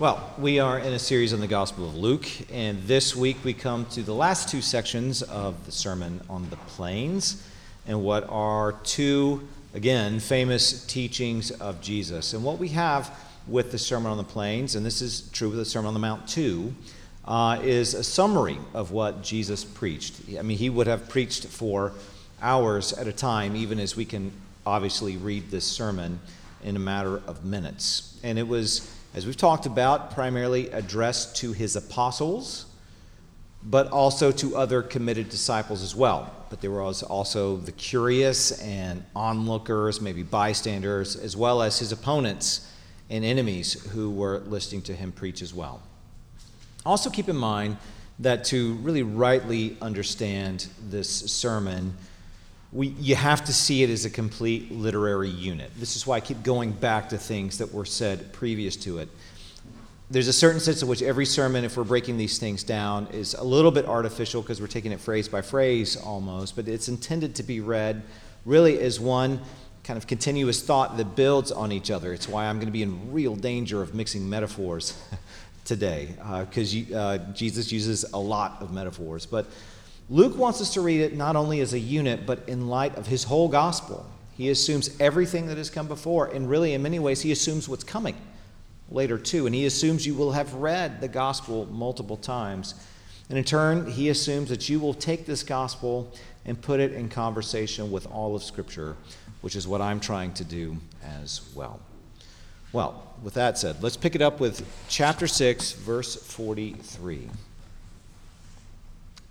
Well, we are in a series on the Gospel of Luke, and this week we come to the last two sections of the Sermon on the Plains, and what are two, again, famous teachings of Jesus. And what we have with the Sermon on the Plains, and this is true with the Sermon on the Mount too, uh, is a summary of what Jesus preached. I mean, he would have preached for hours at a time, even as we can obviously read this sermon in a matter of minutes. And it was as we've talked about, primarily addressed to his apostles, but also to other committed disciples as well. But there was also the curious and onlookers, maybe bystanders, as well as his opponents and enemies who were listening to him preach as well. Also, keep in mind that to really rightly understand this sermon, we, you have to see it as a complete literary unit. This is why I keep going back to things that were said previous to it. There's a certain sense in which every sermon, if we're breaking these things down, is a little bit artificial because we're taking it phrase by phrase almost, but it's intended to be read really as one kind of continuous thought that builds on each other. It's why I'm going to be in real danger of mixing metaphors today because uh, uh, Jesus uses a lot of metaphors. But Luke wants us to read it not only as a unit, but in light of his whole gospel. He assumes everything that has come before, and really, in many ways, he assumes what's coming later too. And he assumes you will have read the gospel multiple times. And in turn, he assumes that you will take this gospel and put it in conversation with all of Scripture, which is what I'm trying to do as well. Well, with that said, let's pick it up with chapter 6, verse 43.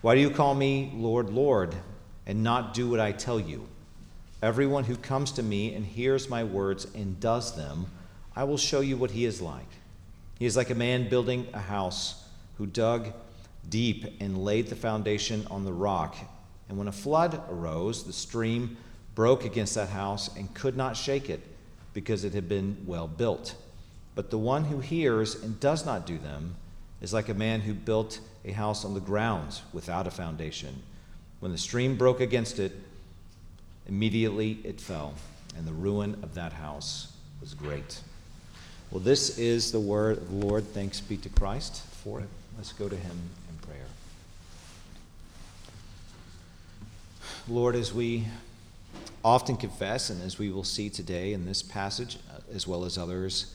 Why do you call me Lord, Lord, and not do what I tell you? Everyone who comes to me and hears my words and does them, I will show you what he is like. He is like a man building a house who dug deep and laid the foundation on the rock. And when a flood arose, the stream broke against that house and could not shake it because it had been well built. But the one who hears and does not do them is like a man who built a house on the ground without a foundation. When the stream broke against it, immediately it fell, and the ruin of that house was great. Well, this is the word of the Lord. Thanks be to Christ for it. Let's go to him in prayer. Lord, as we often confess, and as we will see today in this passage, uh, as well as others,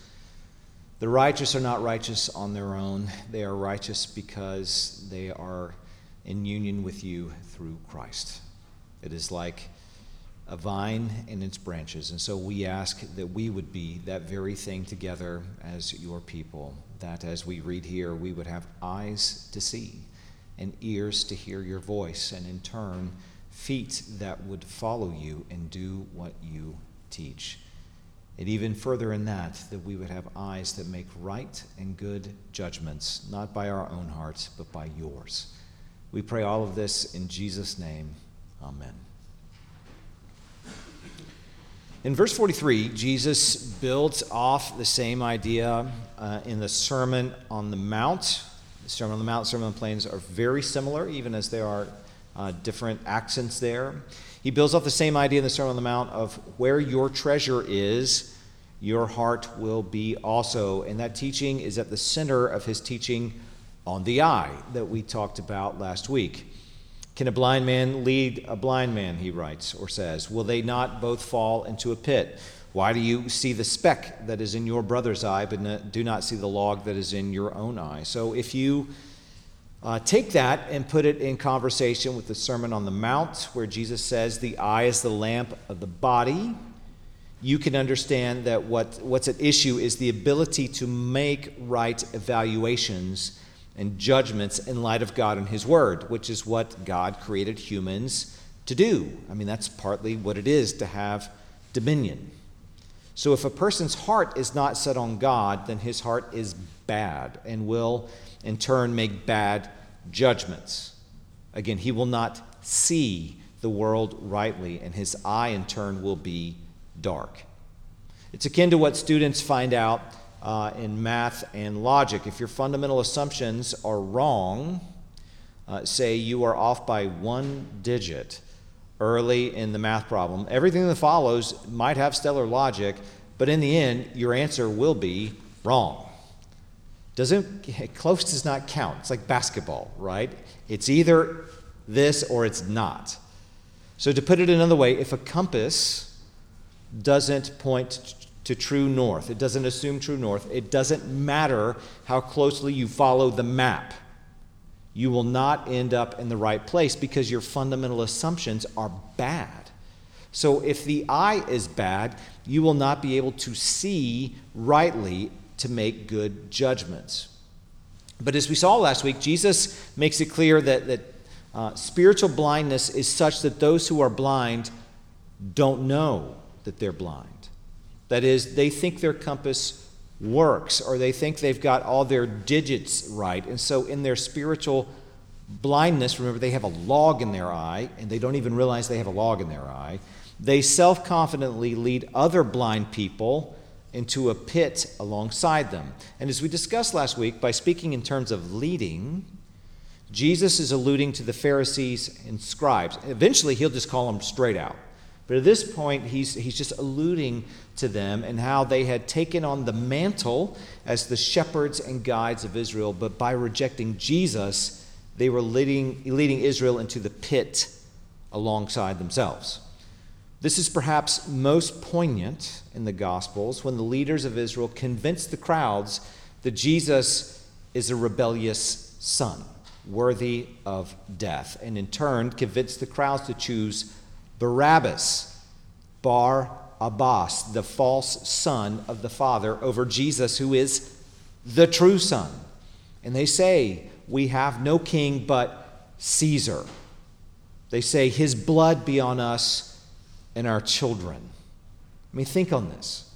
the righteous are not righteous on their own. They are righteous because they are in union with you through Christ. It is like a vine and its branches. And so we ask that we would be that very thing together as your people, that as we read here, we would have eyes to see and ears to hear your voice, and in turn, feet that would follow you and do what you teach. And even further in that, that we would have eyes that make right and good judgments, not by our own hearts, but by yours. We pray all of this in Jesus' name. Amen. In verse 43, Jesus builds off the same idea uh, in the Sermon on the Mount. The Sermon on the Mount, Sermon on the Plains are very similar, even as there are uh, different accents there. He builds off the same idea in the Sermon on the Mount of where your treasure is, your heart will be also. And that teaching is at the center of his teaching on the eye that we talked about last week. Can a blind man lead a blind man, he writes or says? Will they not both fall into a pit? Why do you see the speck that is in your brother's eye, but do not see the log that is in your own eye? So if you uh, take that and put it in conversation with the Sermon on the Mount, where Jesus says, The eye is the lamp of the body. You can understand that what, what's at issue is the ability to make right evaluations and judgments in light of God and His Word, which is what God created humans to do. I mean, that's partly what it is to have dominion. So if a person's heart is not set on God, then his heart is bad and will in turn make bad judgments. Again, he will not see the world rightly, and his eye in turn will be dark. It's akin to what students find out uh, in math and logic. If your fundamental assumptions are wrong, uh, say you are off by one digit early in the math problem, everything that follows might have stellar logic, but in the end, your answer will be wrong. Doesn't close does not count. It's like basketball, right? It's either this or it's not. So to put it another way, if a compass doesn't point to true north, it doesn't assume true north, it doesn't matter how closely you follow the map. You will not end up in the right place because your fundamental assumptions are bad. So, if the eye is bad, you will not be able to see rightly to make good judgments. But as we saw last week, Jesus makes it clear that, that uh, spiritual blindness is such that those who are blind don't know that they're blind. That is, they think their compass works or they think they've got all their digits right. And so, in their spiritual blindness, remember, they have a log in their eye and they don't even realize they have a log in their eye. They self confidently lead other blind people into a pit alongside them. And as we discussed last week, by speaking in terms of leading, Jesus is alluding to the Pharisees and scribes. Eventually, he'll just call them straight out. But at this point, he's, he's just alluding to them and how they had taken on the mantle as the shepherds and guides of Israel, but by rejecting Jesus, they were leading, leading Israel into the pit alongside themselves. This is perhaps most poignant in the Gospels when the leaders of Israel convince the crowds that Jesus is a rebellious son, worthy of death, and in turn convince the crowds to choose Barabbas, Bar Abbas, the false son of the Father, over Jesus, who is the true son. And they say, We have no king but Caesar. They say, His blood be on us and our children. I mean, think on this.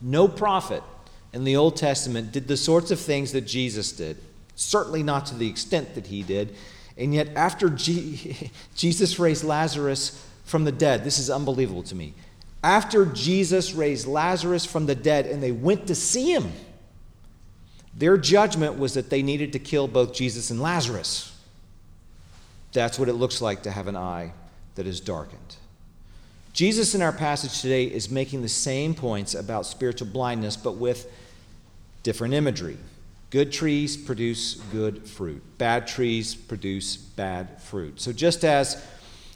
No prophet in the Old Testament did the sorts of things that Jesus did, certainly not to the extent that he did. And yet, after G- Jesus raised Lazarus from the dead, this is unbelievable to me. After Jesus raised Lazarus from the dead and they went to see him, their judgment was that they needed to kill both Jesus and Lazarus. That's what it looks like to have an eye that is darkened. Jesus in our passage today is making the same points about spiritual blindness, but with different imagery. Good trees produce good fruit, bad trees produce bad fruit. So, just as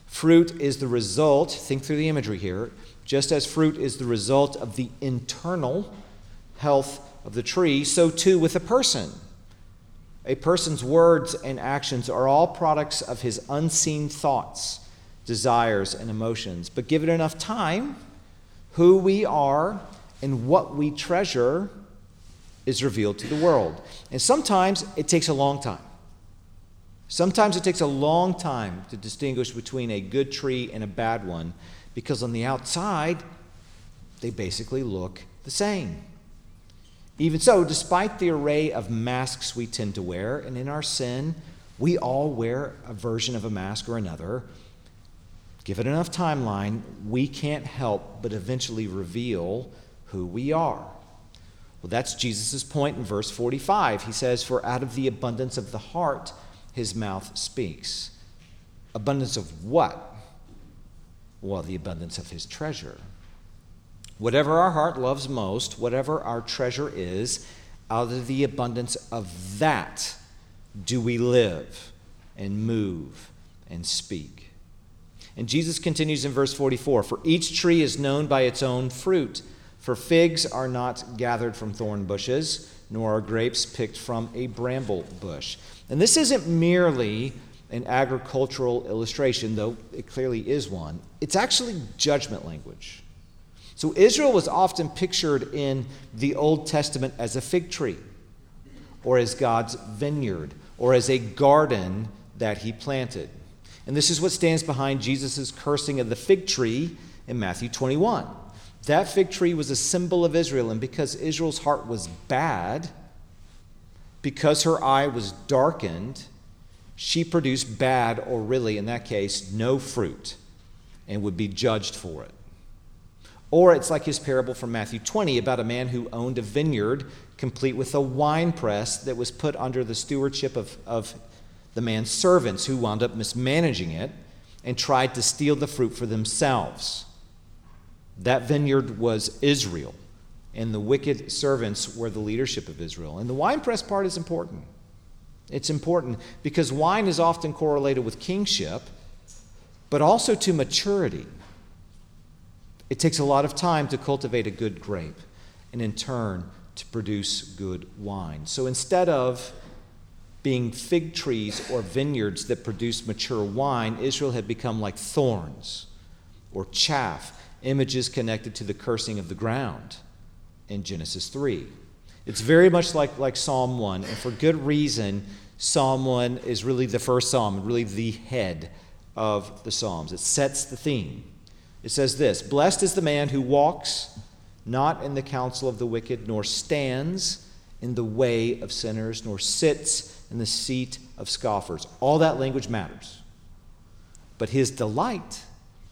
fruit is the result, think through the imagery here, just as fruit is the result of the internal health of the tree, so too with a person. A person's words and actions are all products of his unseen thoughts desires, and emotions. But give it enough time, who we are and what we treasure is revealed to the world. And sometimes it takes a long time. Sometimes it takes a long time to distinguish between a good tree and a bad one because on the outside, they basically look the same. Even so, despite the array of masks we tend to wear, and in our sin, we all wear a version of a mask or another, Give it enough timeline, we can't help but eventually reveal who we are. Well, that's Jesus' point in verse 45. He says, For out of the abundance of the heart, his mouth speaks. Abundance of what? Well, the abundance of his treasure. Whatever our heart loves most, whatever our treasure is, out of the abundance of that do we live and move and speak. And Jesus continues in verse 44 For each tree is known by its own fruit. For figs are not gathered from thorn bushes, nor are grapes picked from a bramble bush. And this isn't merely an agricultural illustration, though it clearly is one. It's actually judgment language. So Israel was often pictured in the Old Testament as a fig tree, or as God's vineyard, or as a garden that he planted. And this is what stands behind Jesus' cursing of the fig tree in Matthew 21. That fig tree was a symbol of Israel, and because Israel's heart was bad, because her eye was darkened, she produced bad, or really, in that case, no fruit, and would be judged for it. Or it's like his parable from Matthew 20 about a man who owned a vineyard complete with a wine press that was put under the stewardship of, of the man's servants who wound up mismanaging it and tried to steal the fruit for themselves. That vineyard was Israel, and the wicked servants were the leadership of Israel. And the winepress part is important. It's important because wine is often correlated with kingship, but also to maturity. It takes a lot of time to cultivate a good grape, and in turn, to produce good wine. So instead of being fig trees or vineyards that produce mature wine, Israel had become like thorns or chaff, images connected to the cursing of the ground in Genesis 3. It's very much like, like Psalm 1, and for good reason, Psalm 1 is really the first psalm, really the head of the Psalms. It sets the theme. It says this Blessed is the man who walks not in the counsel of the wicked, nor stands in the way of sinners, nor sits in the seat of scoffers. All that language matters. But his delight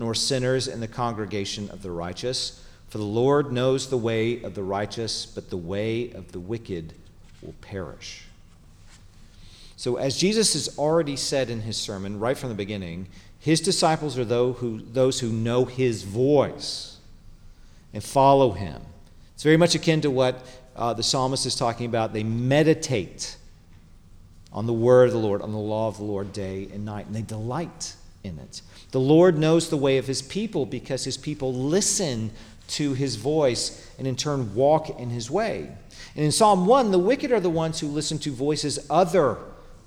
nor sinners in the congregation of the righteous. For the Lord knows the way of the righteous, but the way of the wicked will perish. So, as Jesus has already said in his sermon right from the beginning, his disciples are those who, those who know his voice and follow him. It's very much akin to what uh, the psalmist is talking about. They meditate on the word of the Lord, on the law of the Lord day and night, and they delight in it. The Lord knows the way of his people because his people listen to his voice and in turn walk in his way. And in Psalm 1, the wicked are the ones who listen to voices other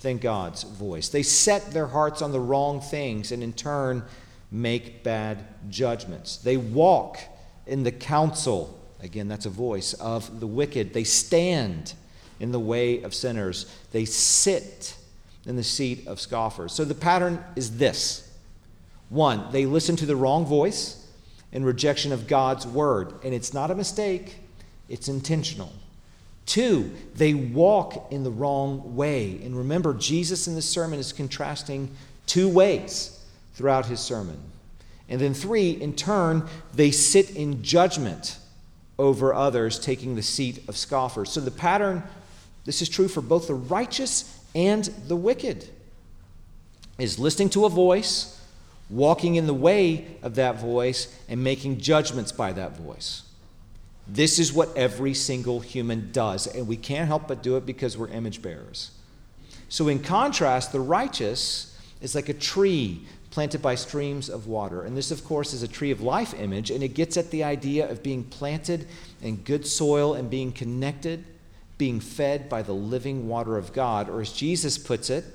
than God's voice. They set their hearts on the wrong things and in turn make bad judgments. They walk in the counsel, again, that's a voice, of the wicked. They stand in the way of sinners, they sit in the seat of scoffers. So the pattern is this one, they listen to the wrong voice in rejection of God's word, and it's not a mistake, it's intentional. Two, they walk in the wrong way. And remember, Jesus in this sermon is contrasting two ways throughout his sermon. And then three, in turn, they sit in judgment over others, taking the seat of scoffers. So the pattern, this is true for both the righteous and the wicked, is listening to a voice, walking in the way of that voice, and making judgments by that voice. This is what every single human does, and we can't help but do it because we're image bearers. So, in contrast, the righteous is like a tree planted by streams of water. And this, of course, is a tree of life image, and it gets at the idea of being planted in good soil and being connected, being fed by the living water of God. Or, as Jesus puts it,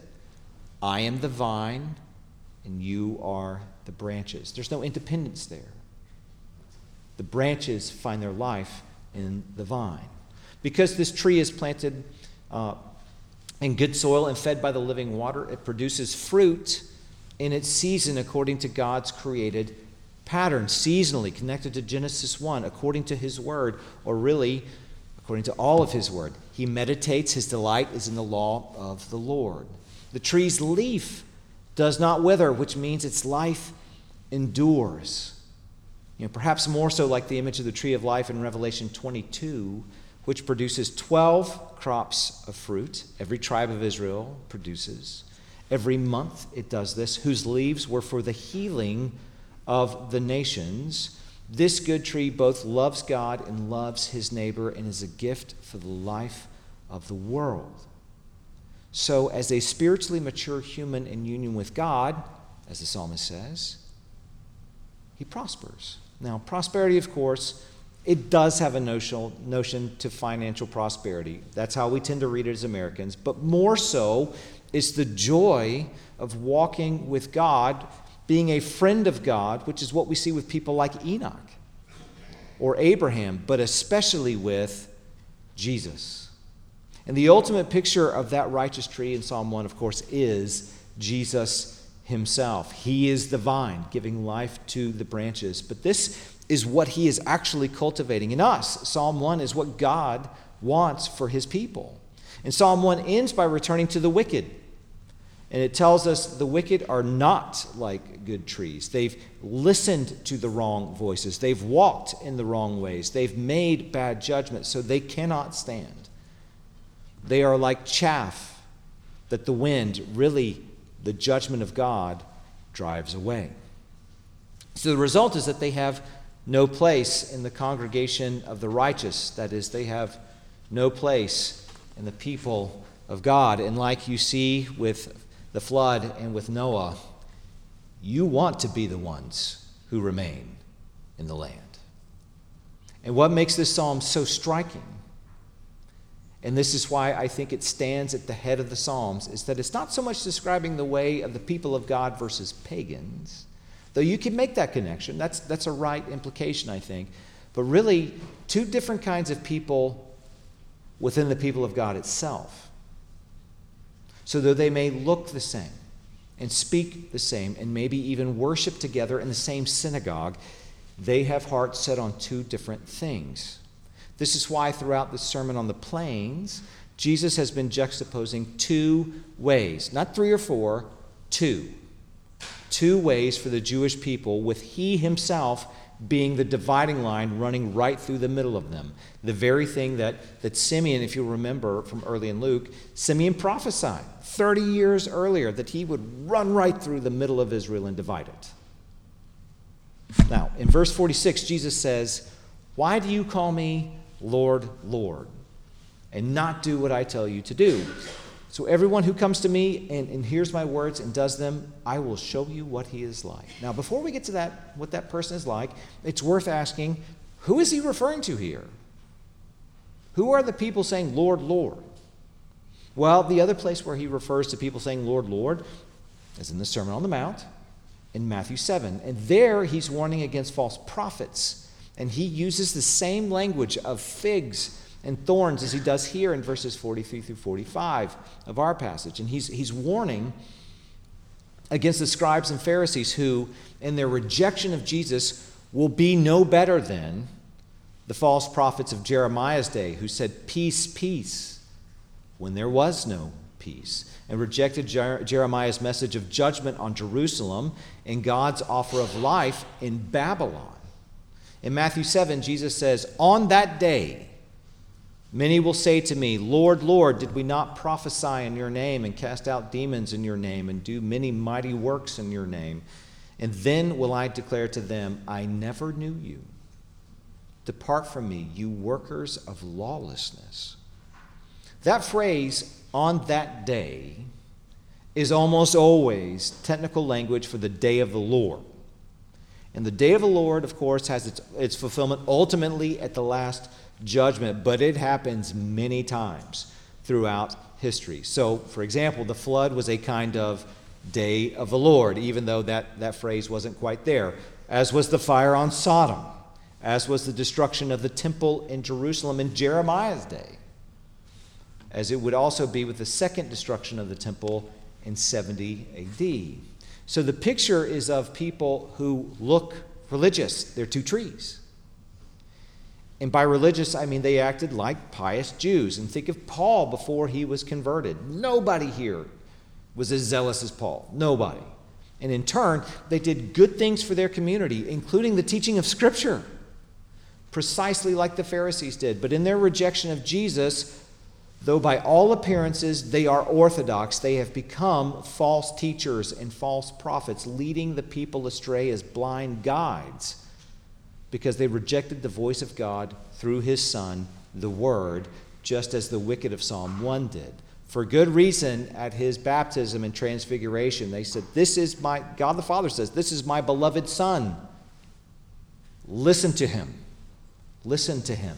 I am the vine, and you are the branches. There's no independence there. The branches find their life in the vine. Because this tree is planted uh, in good soil and fed by the living water, it produces fruit in its season according to God's created pattern, seasonally connected to Genesis 1, according to His Word, or really according to all of His Word. He meditates, His delight is in the law of the Lord. The tree's leaf does not wither, which means its life endures. You know, perhaps more so like the image of the tree of life in Revelation 22, which produces 12 crops of fruit. Every tribe of Israel produces. Every month it does this, whose leaves were for the healing of the nations. This good tree both loves God and loves his neighbor and is a gift for the life of the world. So, as a spiritually mature human in union with God, as the psalmist says, he prospers. Now, prosperity, of course, It does have a notional, notion to financial prosperity. That's how we tend to read it as Americans. But more so, it's the joy of walking with God, being a friend of God, which is what we see with people like Enoch or Abraham, but especially with Jesus. And the ultimate picture of that righteous tree in Psalm 1, of course, is Jesus himself. He is the vine, giving life to the branches. But this is what he is actually cultivating in us. Psalm 1 is what God wants for his people. And Psalm 1 ends by returning to the wicked. And it tells us the wicked are not like good trees. They've listened to the wrong voices. They've walked in the wrong ways. They've made bad judgments, so they cannot stand. They are like chaff that the wind, really, the judgment of God, drives away. So the result is that they have no place in the congregation of the righteous. That is, they have no place in the people of God. And like you see with the flood and with Noah, you want to be the ones who remain in the land. And what makes this psalm so striking, and this is why I think it stands at the head of the Psalms, is that it's not so much describing the way of the people of God versus pagans, though you can make that connection. That's, that's a right implication, I think. But really, two different kinds of people within the people of God itself so though they may look the same and speak the same and maybe even worship together in the same synagogue, they have hearts set on two different things. This is why throughout the Sermon on the Plains, Jesus has been juxtaposing two ways, not three or four, two. Two ways for the Jewish people, with he himself being the dividing line running right through the middle of them. The very thing that, that Simeon, if you remember from early in Luke, Simeon prophesied 30 years earlier that he would run right through the middle of Israel and divide it. Now, in verse 46, Jesus says, Why do you call me Lord, Lord, and not do what I tell you to do? So, everyone who comes to me and, and hears my words and does them, I will show you what he is like. Now, before we get to that, what that person is like, it's worth asking who is he referring to here? Who are the people saying, Lord, Lord? Well, the other place where he refers to people saying, Lord, Lord, is in the Sermon on the Mount in Matthew 7. And there he's warning against false prophets. And he uses the same language of figs and thorns as he does here in verses 43 through 45 of our passage. And he's, he's warning against the scribes and Pharisees who, in their rejection of Jesus, will be no better than the false prophets of Jeremiah's day who said, Peace, peace, when there was no peace, and rejected Jer- Jeremiah's message of judgment on Jerusalem and God's offer of life in Babylon. In Matthew 7, Jesus says, On that day, Many will say to me, Lord, Lord, did we not prophesy in your name and cast out demons in your name and do many mighty works in your name? And then will I declare to them, I never knew you. Depart from me, you workers of lawlessness. That phrase, on that day, is almost always technical language for the day of the Lord. And the day of the Lord, of course, has its, its fulfillment ultimately at the last judgment, but it happens many times throughout history. So, for example, the flood was a kind of day of the Lord, even though that, that phrase wasn't quite there, as was the fire on Sodom, as was the destruction of the temple in Jerusalem in Jeremiah's day, as it would also be with the second destruction of the temple in 70 AD. So the picture is of people who look religious. They're two trees. And by religious, I mean they acted like pious Jews. And think of Paul before he was converted. Nobody here was as zealous as Paul. Nobody. And in turn, they did good things for their community, including the teaching of Scripture, precisely like the Pharisees did. But in their rejection of Jesus, though by all appearances they are orthodox, they have become false teachers and false prophets, leading the people astray as blind guides because they rejected the voice of God through his Son, the Word, just as the wicked of Psalm 1 did. For good reason, at his baptism and transfiguration, they said, This is my, God the Father says, This is my beloved Son. Listen to him. listen to him.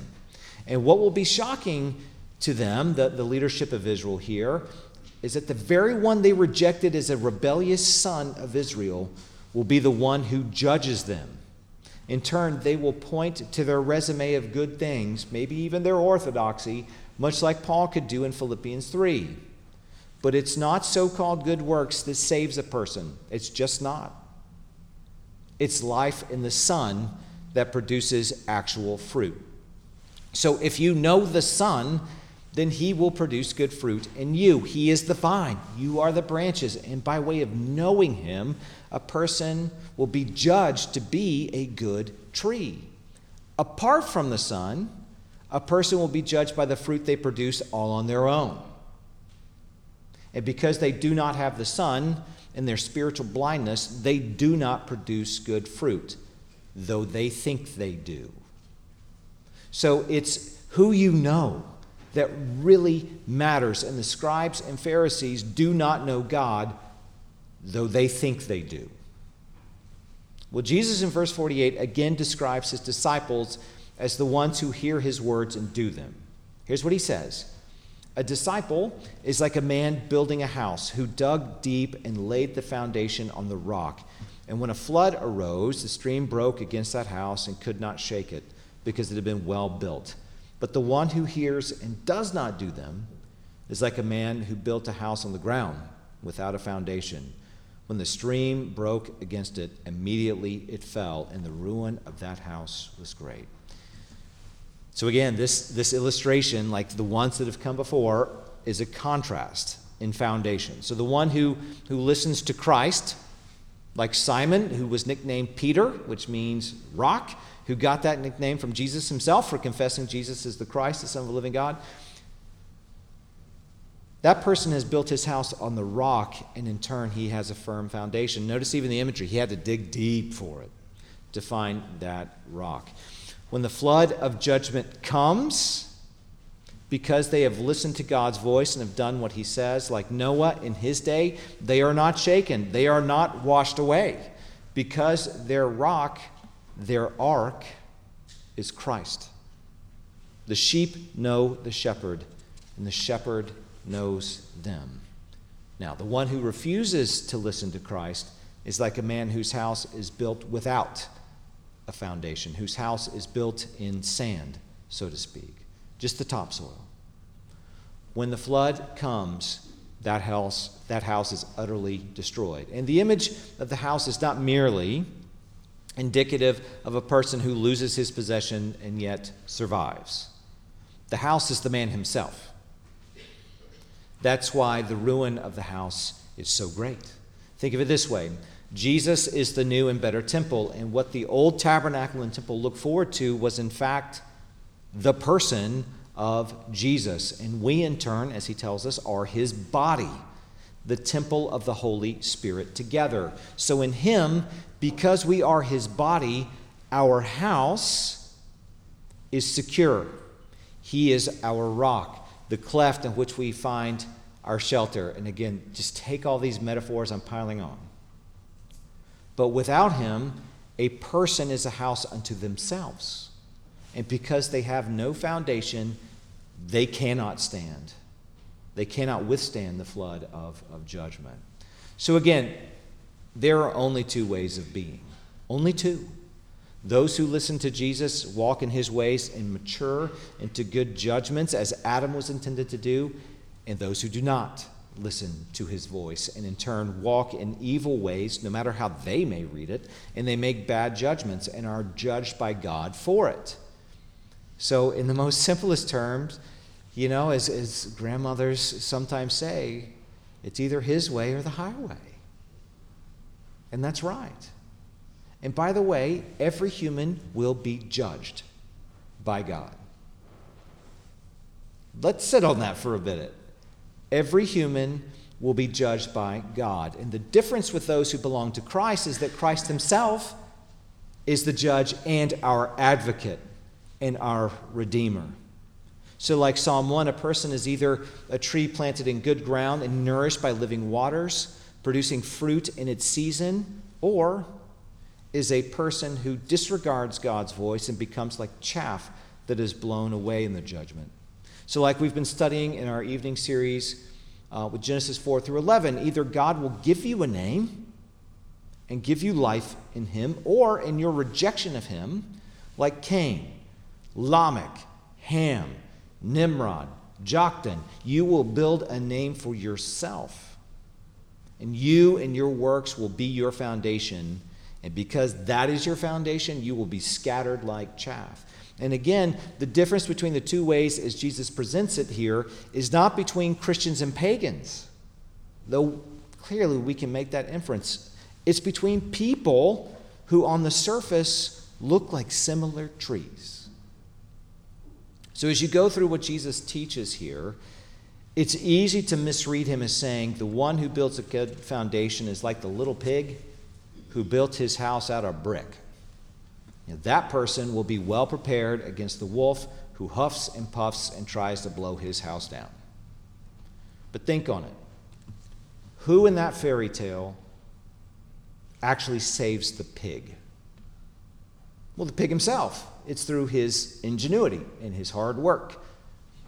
And what will be shocking to them, the, the leadership of Israel here, is that the very one they rejected as a rebellious son of Israel will be the one who judges them. In turn, they will point to their resume of good things, maybe even their orthodoxy, much like Paul could do in Philippians 3. But it's not so called good works that saves a person. It's just not. It's life in the Son that produces actual fruit. So if you know the Son, then he will produce good fruit in you. He is the vine, you are the branches. And by way of knowing him, a person will be judged to be a good tree. Apart from the Son, a person will be judged by the fruit they produce all on their own. And because they do not have the Son in their spiritual blindness, they do not produce good fruit, though they think they do. So it's who you know that really matters. And the scribes and Pharisees do not know God, though they think they do. Well, Jesus in verse 48 again describes his disciples as the ones who hear his words and do them. Here's what he says A disciple is like a man building a house who dug deep and laid the foundation on the rock. And when a flood arose, the stream broke against that house and could not shake it because it had been well built. But the one who hears and does not do them is like a man who built a house on the ground without a foundation. When the stream broke against it, immediately it fell, and the ruin of that house was great. So, again, this, this illustration, like the ones that have come before, is a contrast in foundation. So, the one who, who listens to Christ, like Simon, who was nicknamed Peter, which means rock, who got that nickname from Jesus himself for confessing Jesus as the Christ, the Son of the living God. That person has built his house on the rock, and in turn, he has a firm foundation. Notice even the imagery. He had to dig deep for it to find that rock. When the flood of judgment comes, because they have listened to God's voice and have done what he says, like Noah in his day, they are not shaken. They are not washed away because their rock their ark is Christ. The sheep know the shepherd, and the shepherd knows them. Now, the one who refuses to listen to Christ is like a man whose house is built without a foundation, whose house is built in sand, so to speak, just the topsoil. When the flood comes, that house, that house is utterly destroyed. And the image of the house is not merely indicative of a person who loses his possession and yet survives. The house is the man himself. That's why the ruin of the house is so great. Think of it this way Jesus is the new and better temple, and what the old tabernacle and temple looked forward to was, in fact, the person of Jesus. And we, in turn, as he tells us, are his body, the temple of the Holy Spirit together. So in him, because we are his body, our house is secure. He is our rock, the cleft in which we find our shelter. And again, just take all these metaphors I'm piling on. But without him, a person is a house unto themselves. And because they have no foundation, they cannot stand. They cannot withstand the flood of, of judgment. So, again, there are only two ways of being. Only two. Those who listen to Jesus walk in his ways and mature into good judgments as Adam was intended to do, and those who do not listen to his voice and in turn walk in evil ways, no matter how they may read it, and they make bad judgments and are judged by God for it. So, in the most simplest terms, you know, as, as grandmothers sometimes say, it's either his way or the highway. And that's right. And by the way, every human will be judged by God. Let's sit on that for a minute. Every human will be judged by God. And the difference with those who belong to Christ is that Christ himself is the judge and our advocate and our redeemer. So, like Psalm 1, a person is either a tree planted in good ground and nourished by living waters producing fruit in its season, or is a person who disregards God's voice and becomes like chaff that is blown away in the judgment. So, like we've been studying in our evening series uh, with Genesis 4 through 11, either God will give you a name and give you life in Him, or in your rejection of Him, like Cain, Lamech, Ham, Nimrod, Joktan, you will build a name for yourself. And you and your works will be your foundation. And because that is your foundation, you will be scattered like chaff. And again, the difference between the two ways, as Jesus presents it here, is not between Christians and pagans, though clearly we can make that inference. It's between people who, on the surface, look like similar trees. So, as you go through what Jesus teaches here, it's easy to misread him as saying the one who builds a good foundation is like the little pig who built his house out of brick. That person will be well prepared against the wolf who huffs and puffs and tries to blow his house down. But think on it. Who in that fairy tale actually saves the pig? Well, the pig himself. It's through his ingenuity and his hard work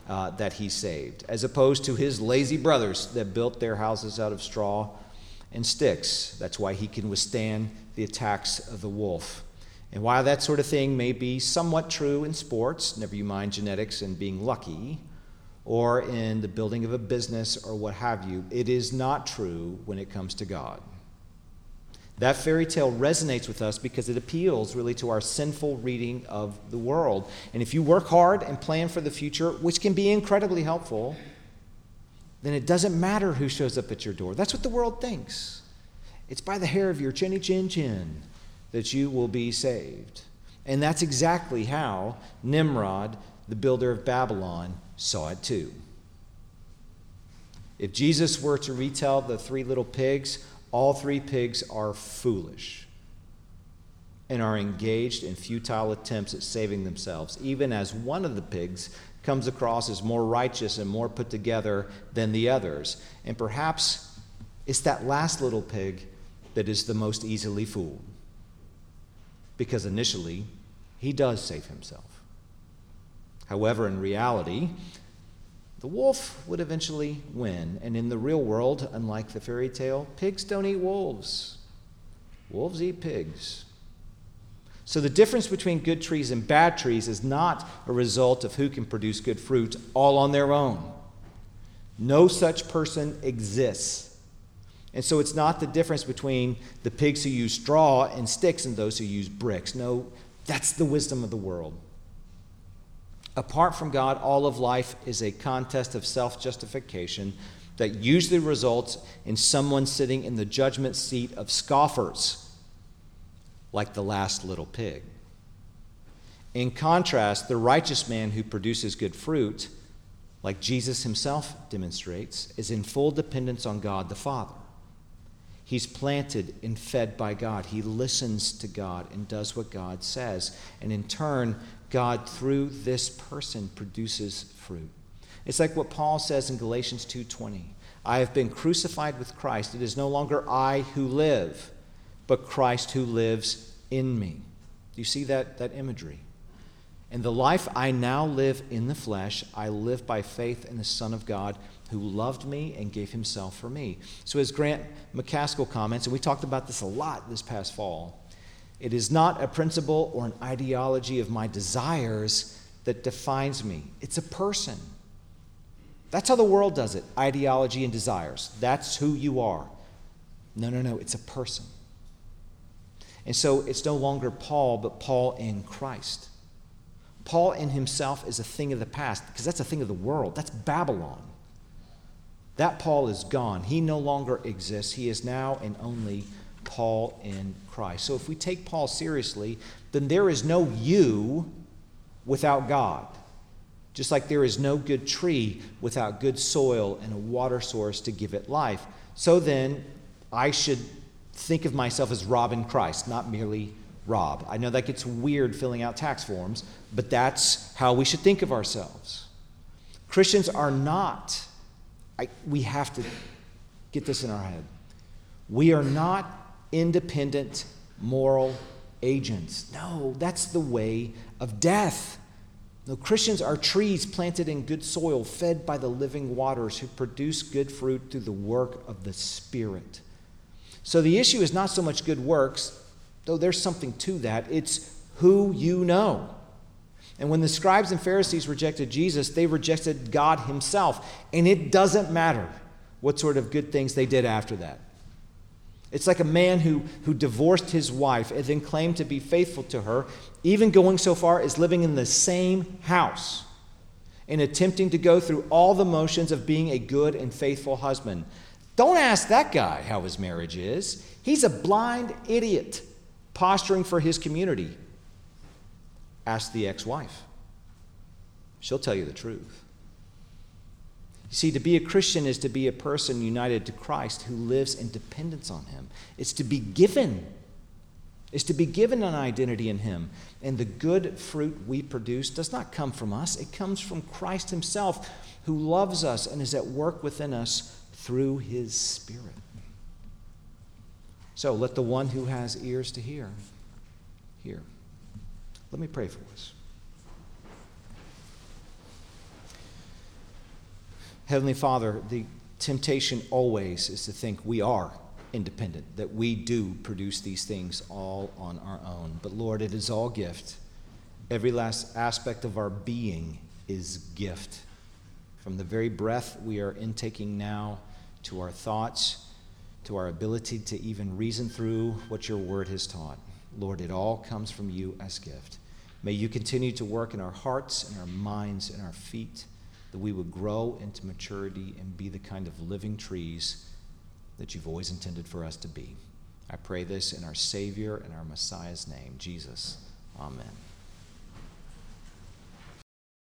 uh, that he saved, as opposed to his lazy brothers that built their houses out of straw and sticks. That's why he can withstand the attacks of the wolf. And while that sort of thing may be somewhat true in sports, never you mind genetics and being lucky, or in the building of a business or what have you, it is not true when it comes to God. That fairy tale resonates with us because it appeals really to our sinful reading of the world. And if you work hard and plan for the future, which can be incredibly helpful, then it doesn't matter who shows up at your door. That's what the world thinks. It's by the hair of your chinny chin chin that you will be saved. And that's exactly how Nimrod, the builder of Babylon, saw it too. If Jesus were to retell the three little pigs, all three pigs are foolish and are engaged in futile attempts at saving themselves, even as one of the pigs comes across as more righteous and more put together than the others. And perhaps it's that last little pig that is the most easily fooled. Because initially, he does save himself. However, in reality, the wolf would eventually win. And in the real world, unlike the fairy tale, pigs don't eat wolves, wolves eat pigs. So the difference between good trees and bad trees is not a result of who can produce good fruit all on their own. No such person exists. And so it's not the difference between the pigs who use straw and sticks and those who use bricks. No, that's the wisdom of the world. Apart from God, all of life is a contest of self justification that usually results in someone sitting in the judgment seat of scoffers, like the last little pig. In contrast, the righteous man who produces good fruit, like Jesus himself demonstrates, is in full dependence on God the Father. He's planted and fed by God. He listens to God and does what God says. And in turn, God, through this person, produces fruit. It's like what Paul says in Galatians 2:20. I have been crucified with Christ. It is no longer I who live, but Christ who lives in me. Do you see that, that imagery? And the life I now live in the flesh, I live by faith in the Son of God who loved me and gave himself for me. So, as Grant Macaskill comments, and we talked about this a lot this past fall, it is not a principle or an ideology of my desires that defines me, it's a person. That's how the world does it ideology and desires. That's who you are. No, no, no, it's a person. And so it's no longer Paul, but Paul in Christ. Paul in himself is a thing of the past because that's a thing of the world. That's Babylon. That Paul is gone. He no longer exists. He is now and only Paul in Christ. So if we take Paul seriously, then there is no you without God. Just like there is no good tree without good soil and a water source to give it life. So then, I should think of myself as Rob in Christ, not merely Rob. I know that gets weird filling out tax forms, but that's how we should think of ourselves. Christians are not, I, we have to get this in our head. We are not independent moral agents. No, that's the way of death. No, Christians are trees planted in good soil, fed by the living waters, who produce good fruit through the work of the Spirit. So the issue is not so much good works, though there's something to that. It's who you know. And when the scribes and Pharisees rejected Jesus, they rejected God Himself. And it doesn't matter what sort of good things they did after that. It's like a man who, who divorced his wife and then claimed to be faithful to her, even going so far as living in the same house and attempting to go through all the motions of being a good and faithful husband. Don't ask that guy how his marriage is. He's a blind idiot posturing for his community. Ask the ex wife, she'll tell you the truth. You see, to be a Christian is to be a person united to Christ who lives in dependence on Him. It's to be given. It's to be given an identity in Him. And the good fruit we produce does not come from us, it comes from Christ Himself, who loves us and is at work within us through His Spirit. So let the one who has ears to hear, hear. Let me pray for us. Heavenly Father, the temptation always is to think we are independent, that we do produce these things all on our own. But Lord, it is all gift. Every last aspect of our being is gift. From the very breath we are intaking now to our thoughts, to our ability to even reason through what your word has taught. Lord, it all comes from you as gift. May you continue to work in our hearts and our minds and our feet that we would grow into maturity and be the kind of living trees that you've always intended for us to be. I pray this in our Savior and our Messiah's name, Jesus. Amen.